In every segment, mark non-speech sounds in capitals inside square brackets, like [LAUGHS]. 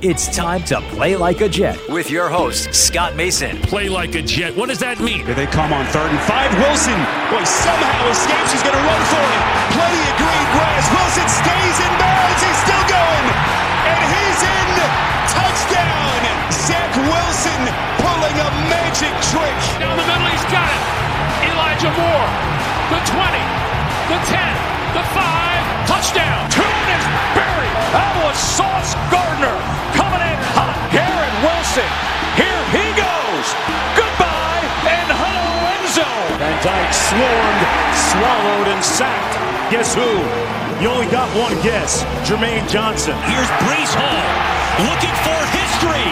It's time to play like a Jet. With your host, Scott Mason. Play like a Jet. What does that mean? Here they come on third and five. Wilson, boy, somehow escapes. He's going to run for it. Swarmed, swallowed, and sacked. Guess who? You only got one guess. Jermaine Johnson. Here's Breece Hall looking for history.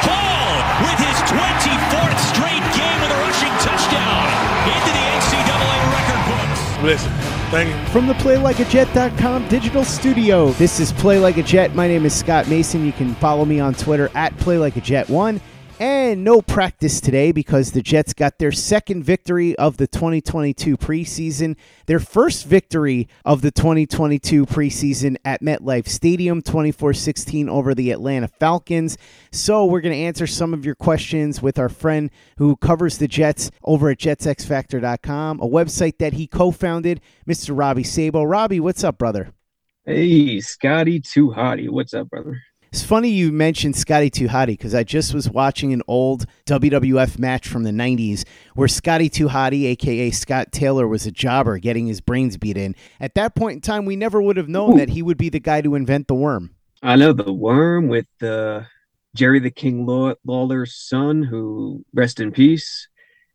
Hall with his 24th straight game with a rushing touchdown into the NCAA record books. Listen. Thank you. From the PlayLikeAJet.com digital studio, this is Play Like a Jet. My name is Scott Mason. You can follow me on Twitter at PlayLikeAJet1. And no practice today because the Jets got their second victory of the 2022 preseason, their first victory of the 2022 preseason at MetLife Stadium, 24 16 over the Atlanta Falcons. So, we're going to answer some of your questions with our friend who covers the Jets over at JetsXFactor.com, a website that he co founded, Mr. Robbie Sabo. Robbie, what's up, brother? Hey, Scotty Too Hottie. What's up, brother? It's funny you mentioned Scotty Too Hottie because I just was watching an old WWF match from the 90s where Scotty Too Hottie, aka Scott Taylor, was a jobber getting his brains beat in. At that point in time, we never would have known Ooh. that he would be the guy to invent the worm. I know the worm with uh, Jerry the King Lawler's son, who rest in peace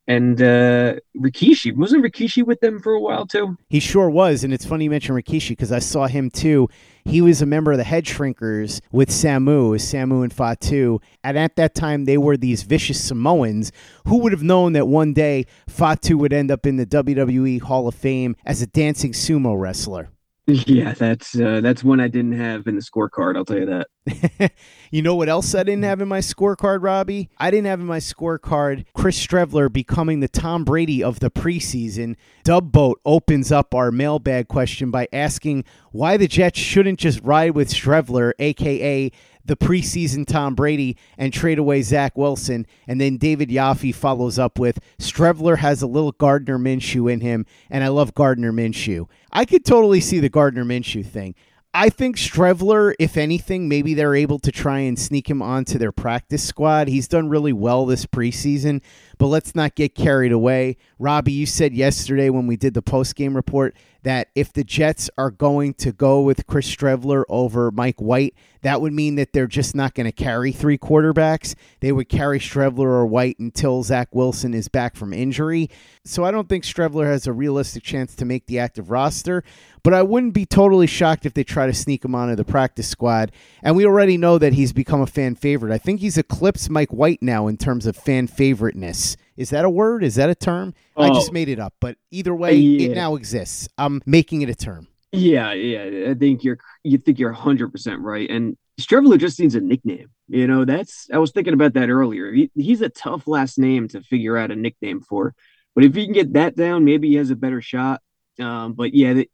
and uh, Rikishi wasn't Rikishi with them for a while too. He sure was, and it's funny you mentioned Rikishi because I saw him too. He was a member of the Head Shrinkers with Samu, Samu and Fatu, and at that time they were these vicious Samoans. Who would have known that one day Fatu would end up in the WWE Hall of Fame as a dancing sumo wrestler? Yeah, that's uh, that's one I didn't have in the scorecard. I'll tell you that. [LAUGHS] you know what else I didn't have in my scorecard, Robbie? I didn't have in my scorecard Chris Streveler becoming the Tom Brady of the preseason. Dubboat opens up our mailbag question by asking why the Jets shouldn't just ride with Streveler, aka the preseason Tom Brady and trade away Zach Wilson. And then David Yaffe follows up with Streveler has a little Gardner Minshew in him, and I love Gardner Minshew. I could totally see the Gardner Minshew thing. I think Streveler, if anything, maybe they're able to try and sneak him onto their practice squad. He's done really well this preseason, but let's not get carried away. Robbie, you said yesterday when we did the post game report that if the Jets are going to go with Chris Streveler over Mike White, that would mean that they're just not going to carry three quarterbacks. They would carry Streveler or White until Zach Wilson is back from injury. So I don't think Streveler has a realistic chance to make the active roster, but I wouldn't be totally shocked if they try to sneak him onto the practice squad. And we already know that he's become a fan favorite. I think he's eclipsed Mike White now in terms of fan favoriteness. Is that a word? Is that a term? Oh, I just made it up, but either way, yeah. it now exists. I'm making it a term. Yeah, yeah. I think you're you think you're 100% right. And Streveler just needs a nickname. You know, that's I was thinking about that earlier. He, he's a tough last name to figure out a nickname for, but if he can get that down, maybe he has a better shot. Um, but yeah, the,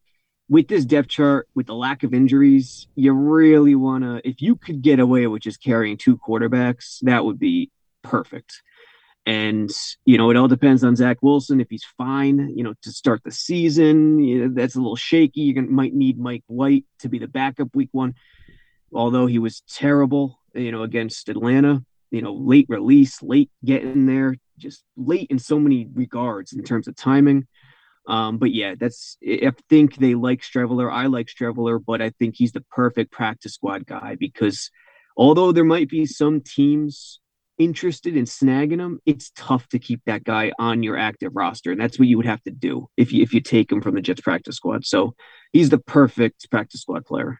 with this depth chart, with the lack of injuries, you really want to. If you could get away with just carrying two quarterbacks, that would be perfect. And you know, it all depends on Zach Wilson if he's fine. You know, to start the season, you know, that's a little shaky. You might need Mike White to be the backup week one, although he was terrible. You know, against Atlanta. You know, late release, late getting there, just late in so many regards in terms of timing. Um, but yeah, that's I think they like Streveler. I like Streveler, but I think he's the perfect practice squad guy because although there might be some teams interested in snagging him, it's tough to keep that guy on your active roster. And that's what you would have to do if you if you take him from the Jets practice squad. So he's the perfect practice squad player.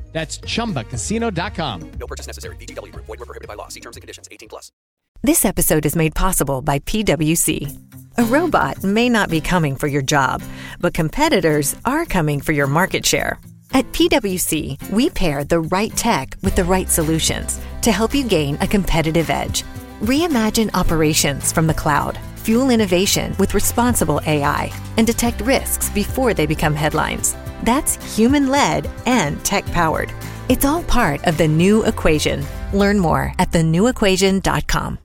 That's ChumbaCasino.com. No purchase necessary. VGW. Void were prohibited by law. See terms and conditions. 18 plus. This episode is made possible by PwC. A robot may not be coming for your job, but competitors are coming for your market share. At PwC, we pair the right tech with the right solutions to help you gain a competitive edge. Reimagine operations from the cloud, fuel innovation with responsible AI, and detect risks before they become headlines. That's human led and tech powered. It's all part of the new equation. Learn more at thenewequation.com.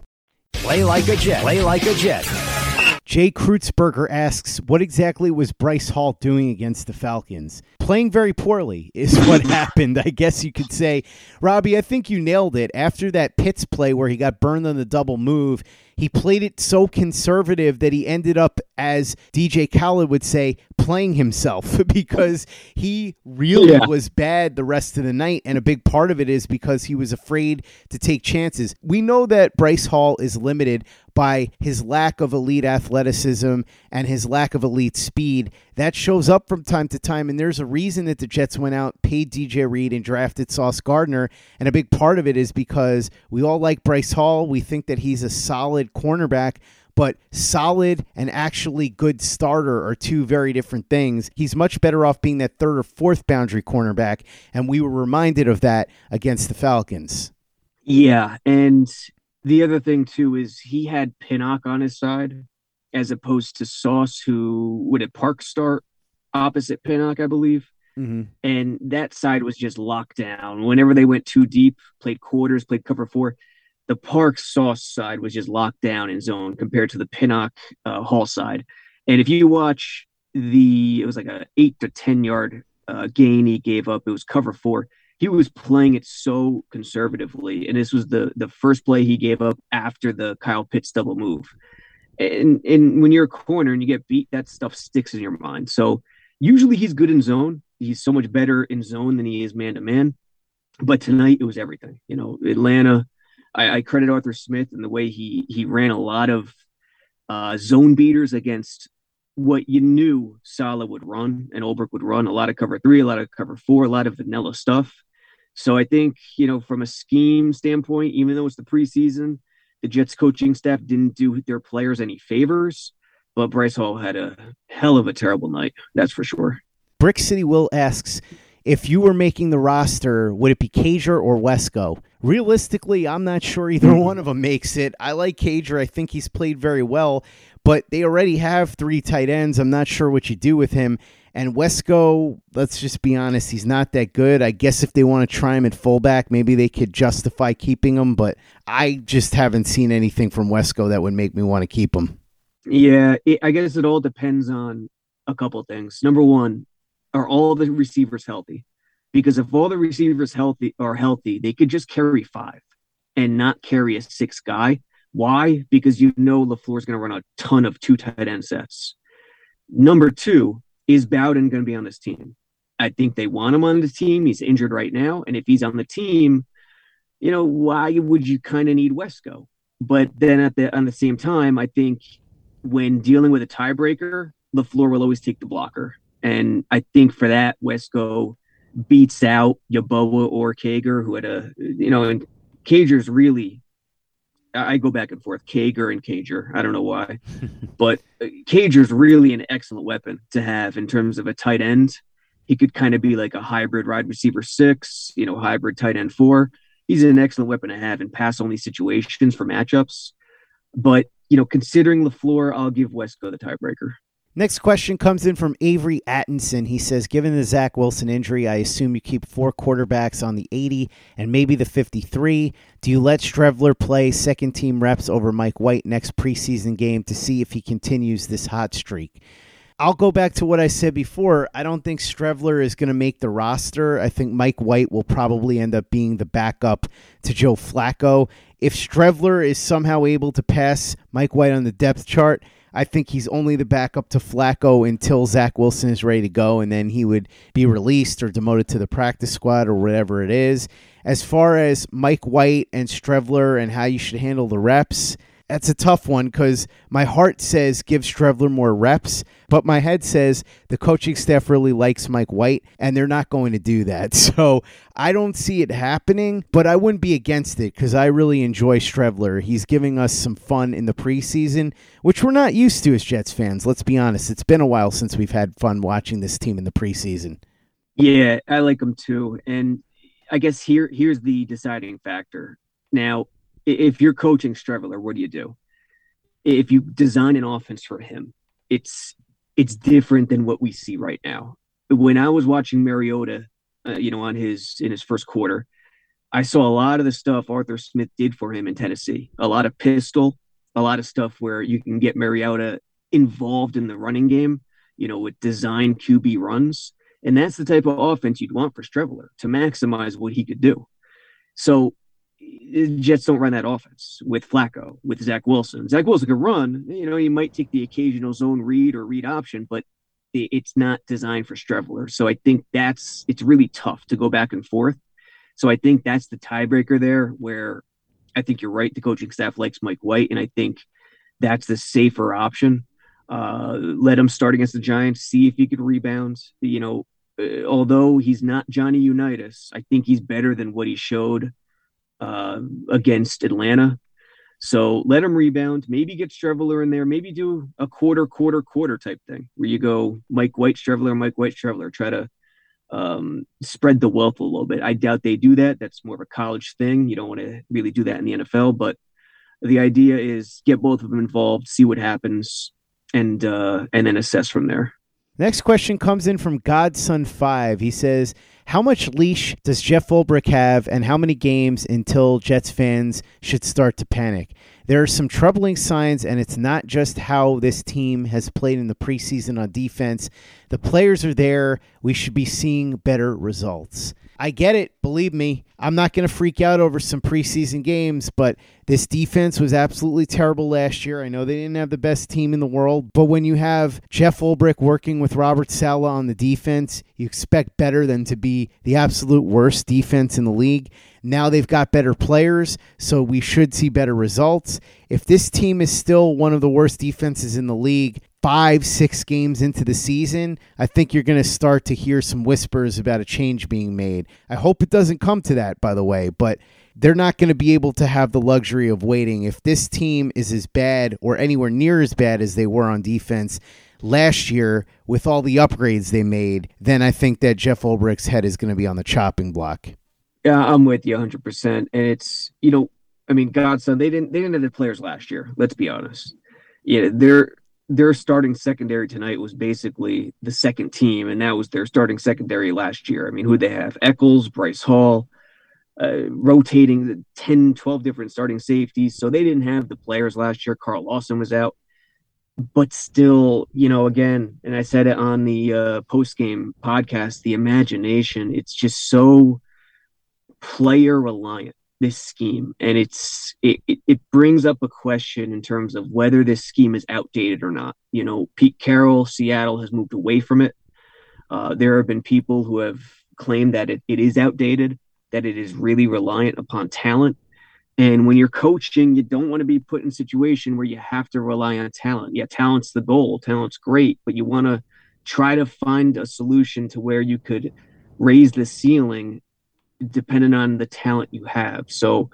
Play like a Jet. Play like a Jet. Jay Kreutzberger asks, What exactly was Bryce Hall doing against the Falcons? Playing very poorly is [LAUGHS] what happened, I guess you could say. Robbie, I think you nailed it. After that Pitts play where he got burned on the double move, he played it so conservative that he ended up, as DJ Khaled would say, playing himself [LAUGHS] because he really yeah. was bad the rest of the night. And a big part of it is because he was afraid to take chances. We know that Bryce Hall is limited by his lack of elite athleticism and his lack of elite speed. That shows up from time to time, and there's a reason that the Jets went out, paid DJ Reed, and drafted Sauce Gardner. And a big part of it is because we all like Bryce Hall. We think that he's a solid cornerback, but solid and actually good starter are two very different things. He's much better off being that third or fourth boundary cornerback, and we were reminded of that against the Falcons. Yeah, and the other thing too is he had Pinnock on his side as opposed to Sauce, who would at Park start opposite Pinnock, I believe. Mm-hmm. And that side was just locked down. Whenever they went too deep, played quarters, played cover four, the Park Sauce side was just locked down in zone compared to the Pinnock uh, Hall side. And if you watch the, it was like a eight to ten yard uh, gain he gave up. It was cover four he was playing it so conservatively, and this was the the first play he gave up after the Kyle Pitts double move. And and when you're a corner and you get beat, that stuff sticks in your mind. So usually he's good in zone. He's so much better in zone than he is man to man. But tonight it was everything. You know, Atlanta. I, I credit Arthur Smith and the way he he ran a lot of uh, zone beaters against what you knew Saleh would run and Ulbrich would run a lot of cover three, a lot of cover four, a lot of vanilla stuff. So I think, you know, from a scheme standpoint, even though it's the preseason, the Jets coaching staff didn't do their players any favors. But Bryce Hall had a hell of a terrible night, that's for sure. Brick City Will asks if you were making the roster, would it be Cager or Wesco? Realistically, I'm not sure either hmm. one of them makes it. I like Cager. I think he's played very well, but they already have three tight ends. I'm not sure what you do with him. And Wesco, let's just be honest, he's not that good. I guess if they want to try him at fullback, maybe they could justify keeping him, but I just haven't seen anything from Wesco that would make me want to keep him. Yeah, it, I guess it all depends on a couple things. Number one, are all the receivers healthy? Because if all the receivers healthy are healthy, they could just carry five and not carry a six guy. Why? Because you know LaFleur is going to run a ton of two tight end sets. Number two, is Bowden going to be on this team? I think they want him on the team. He's injured right now. And if he's on the team, you know, why would you kind of need Wesco? but then at the on the same time, I think when dealing with a tiebreaker, LaFleur will always take the blocker. And I think for that, Wesco beats out Yeboah or Cager, who had a you know, and Cager's really I go back and forth, Kager and Cager. I don't know why, [LAUGHS] but uh, Cager's really an excellent weapon to have in terms of a tight end. He could kind of be like a hybrid wide receiver six, you know, hybrid tight end four. He's an excellent weapon to have in pass only situations for matchups. But you know, considering LaFleur, I'll give Wesco the tiebreaker. Next question comes in from Avery Atkinson. He says, Given the Zach Wilson injury, I assume you keep four quarterbacks on the 80 and maybe the 53. Do you let Streveler play second team reps over Mike White next preseason game to see if he continues this hot streak? I'll go back to what I said before. I don't think Streveler is going to make the roster. I think Mike White will probably end up being the backup to Joe Flacco. If Streveler is somehow able to pass Mike White on the depth chart, I think he's only the backup to Flacco until Zach Wilson is ready to go, and then he would be released or demoted to the practice squad or whatever it is. As far as Mike White and Streveler and how you should handle the reps, that's a tough one because my heart says give Streveler more reps, but my head says the coaching staff really likes Mike White and they're not going to do that. [LAUGHS] So I don't see it happening, but I wouldn't be against it because I really enjoy Streveler. He's giving us some fun in the preseason, which we're not used to as Jets fans. Let's be honest. It's been a while since we've had fun watching this team in the preseason. Yeah, I like him too. And I guess here here's the deciding factor. Now, if you're coaching Streveler, what do you do? If you design an offense for him, it's it's different than what we see right now. When I was watching Mariota, uh, you know, on his in his first quarter, I saw a lot of the stuff Arthur Smith did for him in Tennessee. A lot of pistol, a lot of stuff where you can get Mariota involved in the running game, you know, with design QB runs. And that's the type of offense you'd want for Streveler to maximize what he could do. So Jets don't run that offense with Flacco, with Zach Wilson. Zach Wilson can run. You know, he might take the occasional zone read or read option, but it's not designed for Streveler. So I think that's it's really tough to go back and forth. So I think that's the tiebreaker there, where I think you're right. The coaching staff likes Mike White, and I think that's the safer option. Uh, let him start against the Giants, see if he could rebound. You know, uh, although he's not Johnny Unitas, I think he's better than what he showed uh, against Atlanta. So let him rebound. Maybe get Streveler in there. Maybe do a quarter, quarter, quarter type thing where you go Mike White, Streveler, Mike White, Streveler. Try to um, spread the wealth a little bit. I doubt they do that. That's more of a college thing. You don't want to really do that in the NFL. But the idea is get both of them involved, see what happens, and uh, and then assess from there. Next question comes in from Godson Five. He says, "How much leash does Jeff Ulbrich have, and how many games until Jets fans should start to panic?" There are some troubling signs, and it's not just how this team has played in the preseason on defense. The players are there. We should be seeing better results. I get it. Believe me, I'm not going to freak out over some preseason games, but this defense was absolutely terrible last year. I know they didn't have the best team in the world, but when you have Jeff Ulbrich working with Robert Saleh on the defense, you expect better than to be the absolute worst defense in the league. Now they've got better players, so we should see better results. If this team is still one of the worst defenses in the league, five, six games into the season, I think you're going to start to hear some whispers about a change being made. I hope it doesn't come to that, by the way, but they're not going to be able to have the luxury of waiting. If this team is as bad or anywhere near as bad as they were on defense last year with all the upgrades they made, then I think that Jeff Ulbrich's head is going to be on the chopping block. Yeah, I'm with you 100%. And it's, you know, I mean, Godson, they didn't they didn't have the players last year. Let's be honest. Yeah, they're their starting secondary tonight was basically the second team, and that was their starting secondary last year. I mean, who they have? Echols, Bryce Hall, uh, rotating the 10, 12 different starting safeties. So they didn't have the players last year. Carl Lawson was out. But still, you know, again, and I said it on the uh, post game podcast, the imagination, it's just so player reliant this scheme and it's it, it, brings up a question in terms of whether this scheme is outdated or not. You know pete carroll seattle has moved away from it. Uh, there have been people who have claimed that it, it is outdated that it is really reliant upon talent. And when you're coaching, you don't want to be put in a situation where you have to rely on talent. Yeah, talent's the goal, talent's great, but you want to try to find a solution to where you could raise the ceiling depending on the talent you have. So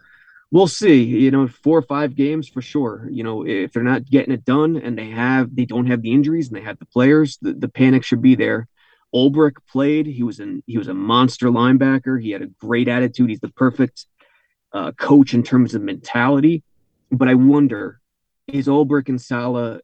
we'll see. You know, four or five games for sure. You know, if they're not getting it done and they have they don't have the injuries and they have the players, the, the panic should be there. Ulbrich played. He was an he was a monster linebacker. He had a great attitude. He's the perfect uh, coach in terms of mentality. But I wonder, is Ulbrich and Saleh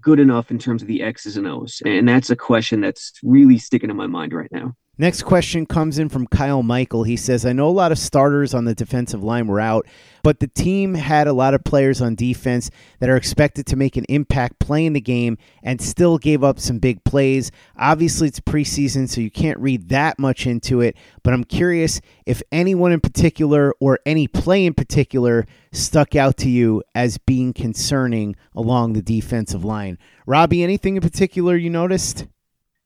good enough in terms of the X's and O's? And that's a question that's really sticking in my mind right now. Next question comes in from Kyle Michael. He says, I know a lot of starters on the defensive line were out, but the team had a lot of players on defense that are expected to make an impact playing the game and still gave up some big plays. Obviously, it's preseason, so you can't read that much into it, but I'm curious if anyone in particular or any play in particular stuck out to you as being concerning along the defensive line. Robbie, anything in particular you noticed?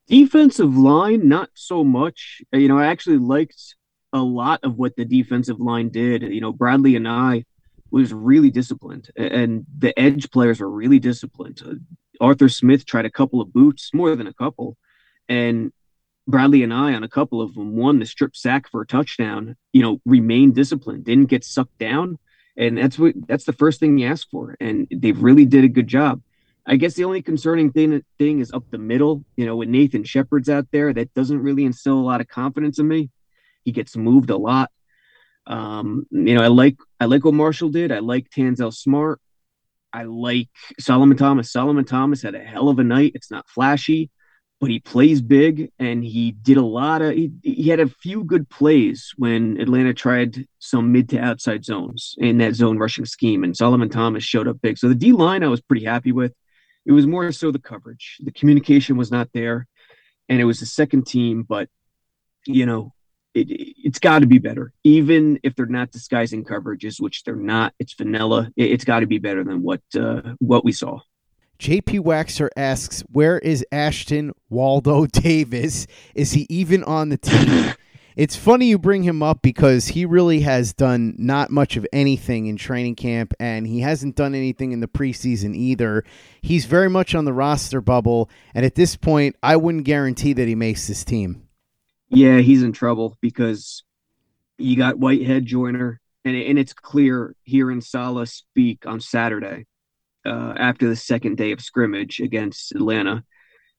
Defensive line, not so much. You know, I actually liked a lot of what the defensive line did. You know, Bradlee Anae was really disciplined, and the edge players were really disciplined. Uh, Arthur Smith tried a couple of boots, more than a couple, and Bradlee Anae on a couple of them won the strip sack for a touchdown. You know, remained disciplined, didn't get sucked down, and that's what that's the first thing you ask for. And they really did a good job. I guess the only concerning thing thing is up the middle. You know, when Nathan Shepherd's out there, that doesn't really instill a lot of confidence in me. He gets moved a lot. Um, you know, I like I like what Marshall did. I like Tanzel Smart. I like Solomon Thomas. Solomon Thomas had a hell of a night. It's not flashy, but he plays big and he did a lot of he, he had a few good plays when Atlanta tried some mid to outside zones in that zone rushing scheme and Solomon Thomas showed up big. So the D line I was pretty happy with. It was more so the coverage. The communication was not there, and it was the second team. But you know, it, it's got to be better. Even if they're not disguising coverages, which they're not, it's vanilla. It, has got to be better than what uh, what we saw. JP Waxer asks, "Where is Ashtyn Waldo Davis? Is he even on the team?" [LAUGHS] It's funny you bring him up because he really has done not much of anything in training camp, and he hasn't done anything in the preseason either. He's very much on the roster bubble, and at this point, I wouldn't guarantee that he makes this team. Yeah, he's in trouble because you got Whitehead Joyner, and, and it's clear hearing Saleh speak on Saturday uh, after the second day of scrimmage against Atlanta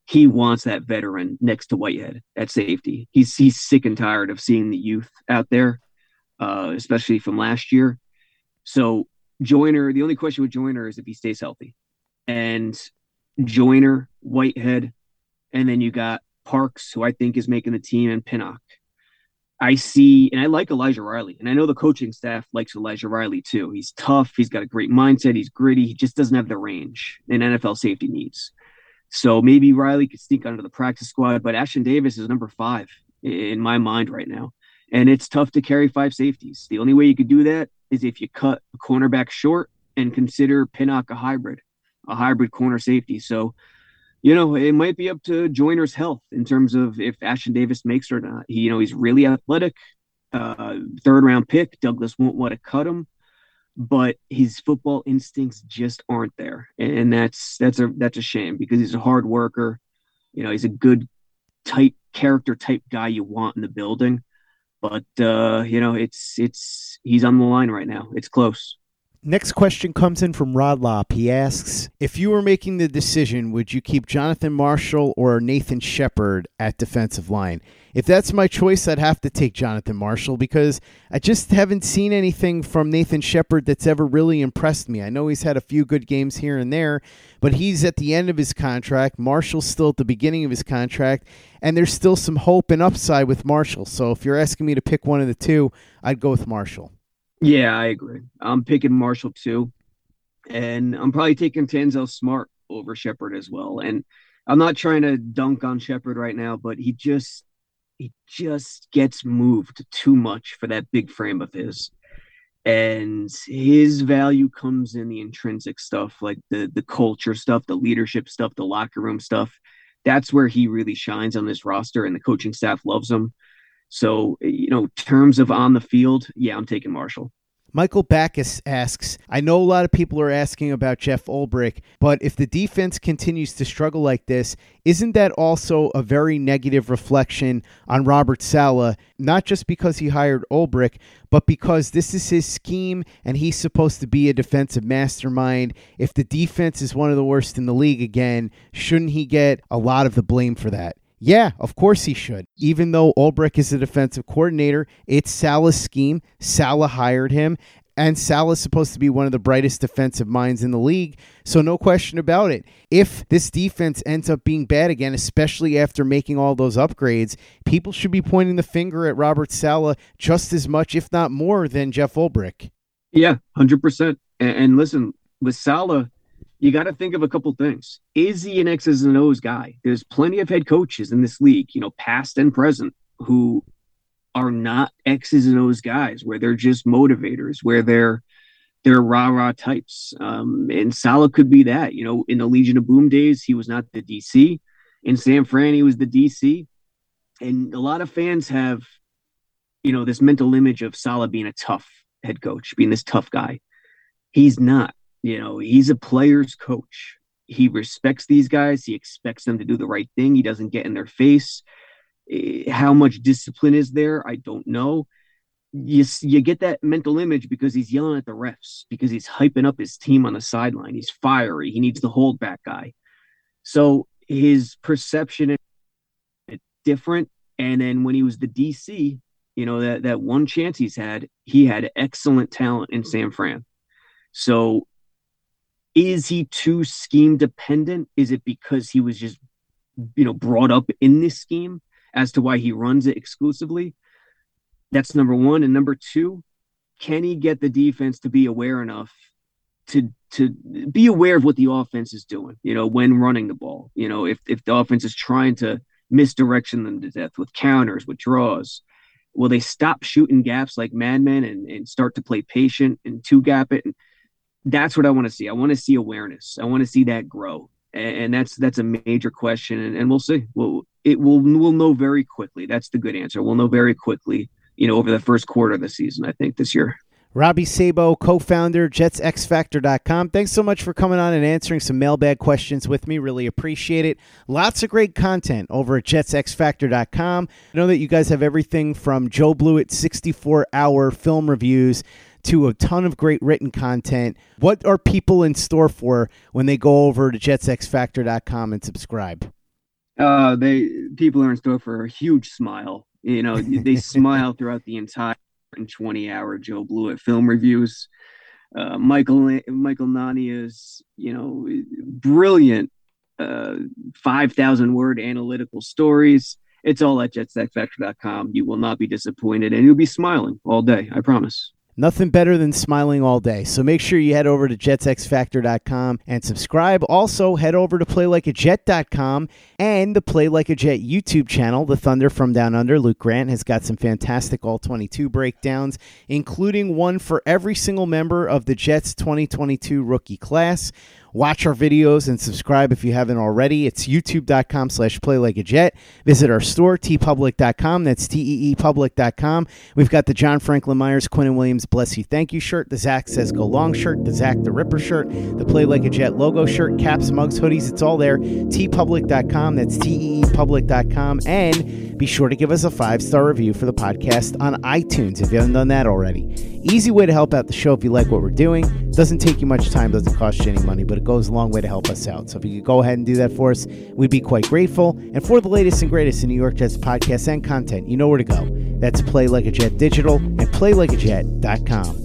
he wants that veteran next to Whitehead at safety. He's he's sick and tired of seeing the youth out there, uh, especially from last year. So Joyner, the only question with Joyner is if he stays healthy, and Joyner, Whitehead, and then you got Parks, who I think is making the team, and Pinnock. I see, and I like Elijah Riley, and I know the coaching staff likes Elijah Riley too. He's tough, he's got a great mindset, he's gritty, he just doesn't have the range and NFL safety needs. So maybe Riley could sneak under the practice squad, but Ashtyn Davis is number five in my mind right now. And it's tough to carry five safeties. The only way you could do that is if you cut a cornerback short and consider Pinnock a hybrid, a hybrid corner safety. So, you know, it might be up to Joyner's health in terms of if Ashtyn Davis makes or not. He, you know, he's really athletic, uh, third round pick. Douglas won't want to cut him but his football instincts just aren't there, and that's that's a that's a shame because he's a hard worker. You know, he's a good type character type guy you want in the building, but uh, you know, it's it's he's on the line right now. It's close. Next question comes in from Rod Lopp. He asks If you were making the decision, would you keep Jonathan Marshall or Nathan Shepherd at defensive line? If that's my choice, I'd have to take Jonathan Marshall because I just haven't seen anything from Nathan Shepherd that's ever really impressed me. I know he's had a few good games here and there, but he's at the end of his contract. Marshall's still at the beginning of his contract, and there's still some hope and upside with Marshall. So if you're asking me to pick one of the two, I'd go with Marshall. Yeah, I agree. I'm picking Marshall too, and I'm probably taking Tanzel Smart over Shepherd as well. And I'm not trying to dunk on Shepherd right now, but he just he just gets moved too much for that big frame of his. And his value comes in the intrinsic stuff, like the the culture stuff, the leadership stuff, the locker room stuff. That's where he really shines on this roster, and the coaching staff loves him. So, you know, terms of on the field, yeah, I'm taking Marshall. Michael Backus asks, I know a lot of people are asking about Jeff Ulbrich, but if the defense continues to struggle like this, isn't that also a very negative reflection on Robert Saleh, not just because he hired Ulbrich, but because this is his scheme and he's supposed to be a defensive mastermind? If the defense is one of the worst in the league again, shouldn't he get a lot of the blame for that? Yeah, of course he should. Even though Ulbrich is the defensive coordinator, it's Saleh's scheme. Saleh hired him, and Saleh's supposed to be one of the brightest defensive minds in the league. So no question about it. If this defense ends up being bad again, especially after making all those upgrades, people should be pointing the finger at Robert Saleh just as much, if not more, than Jeff Ulbrich. Yeah, hundred percent. And listen, with Saleh you got to think of a couple things. Is he an X's and O's guy? There's plenty of head coaches in this league, you know, past and present, who are not X's and O's guys, where they're just motivators, where they're they're rah rah types. Um, and Saleh could be that. You know, in the Legion of Boom days, he was not the DC. In San Fran, he was the DC. And a lot of fans have, you know, this mental image of Saleh being a tough head coach, being this tough guy. He's not. You know, he's a player's coach. He respects these guys. He expects them to do the right thing. He doesn't get in their face. Eh, how much discipline is there? I don't know. You, you get that mental image because he's yelling at the refs, because he's hyping up his team on the sideline. He's fiery. He needs the hold back guy. So his perception is different. And then when he was the DC, you know, that, that one chance he's had, he had excellent talent in San Fran. So is he too scheme dependent? Is it because he was just, you know, brought up in this scheme as to why he runs it exclusively? That's number one. And number two, can he get the defense to be aware enough to to be aware of what the offense is doing, you know, when running the ball? You know, if if the offense is trying to misdirection them to death with counters, with draws, will they stop shooting gaps like madmen and, and start to play patient and two gap it? And that's what I want to see. I want to see awareness. I want to see that grow, and, that's that's a major question, and, and we'll see. Well, it will we'll know very quickly. That's the good answer. We'll know very quickly. You know, over the first quarter of the season, I think this year. Robbie Sabo, co founder, JetsXFactor.com. Thanks so much for coming on and answering some mailbag questions with me. Really appreciate it. Lots of great content over at JetsXFactor.com. I know that you guys have everything from Joe Blewett 64 hour film reviews to a ton of great written content. What are people in store for when they go over to jetsxfactor.com and subscribe? Uh, they people are in store for a huge smile. You know, [LAUGHS] they smile throughout the entire 20 hour Joe Blewett film reviews. Uh, Michael Michael Nania's, you know, brilliant uh, 5,000 word analytical stories. It's all at jetsxfactor.com. You will not be disappointed and you'll be smiling all day. I promise. Nothing better than smiling all day. So make sure you head over to jetsxfactor.com and subscribe. Also, head over to playlikeajet.com and the Play Like a Jet YouTube channel. The Thunder from Down Under, Luke Grant, has got some fantastic All 22 breakdowns, including one for every single member of the Jets 2022 rookie class. Watch our videos and subscribe if you haven't already. It's youtube.com slash play like a jet. Visit our store, teepublic.com. That's T-E-E public.com. We've got the John Franklin Myers, Quinnen Williams, Bless You, Thank You shirt, the Zach Says Go Long shirt, the Zach the Ripper shirt, the Play Like a Jet logo shirt, caps, mugs, hoodies. It's all there. teepublic.com. That's T-E-E public.com. And be sure to give us a five-star review for the podcast on iTunes if you haven't done that already. Easy way to help out the show if you like what we're doing. Doesn't take you much time, doesn't cost you any money, but it goes a long way to help us out. So if you could go ahead and do that for us, we'd be quite grateful. And for the latest and greatest in New York Jets podcasts and content, you know where to go. That's Play Like a Jet Digital and PlayLikeAJet.com.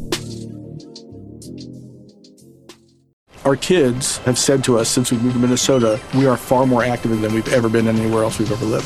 Our kids have said to us since we moved to Minnesota, we are far more active than we've ever been anywhere else we've ever lived.